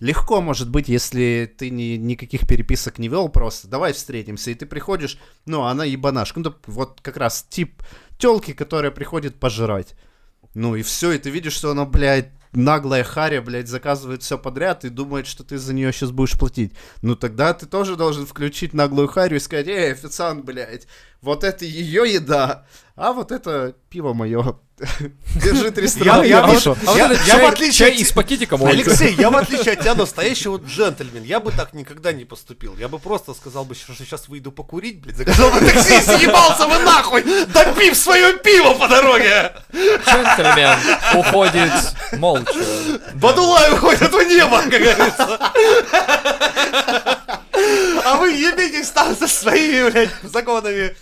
легко может быть, если ты ни, никаких переписок не вел просто. Давай встретимся, и ты приходишь, ну, она ебанашка. Ну, вот как раз тип телки, которая приходит пожрать. Ну и все, и ты видишь, что она, блядь, наглая Харя, блядь, заказывает все подряд и думает, что ты за нее сейчас будешь платить. Ну тогда ты тоже должен включить наглую Харю и сказать, эй, официант, блядь, вот это ее еда, а вот это пиво мое. Держи 300 Я, рублей. я, а вот- вот- я- я я в отличие чай из пакетика мой. Алексей, я в отличие от тебя настоящий вот джентльмен. Я бы так никогда не поступил. Я бы просто сказал бы, что сейчас выйду покурить, блядь, заказал бы такси и съебался бы нахуй, допив свое пиво по дороге. Джентльмен уходит молча. Бадулай уходит в небо, как говорится. А вы ебитесь там со своими, блядь, законами.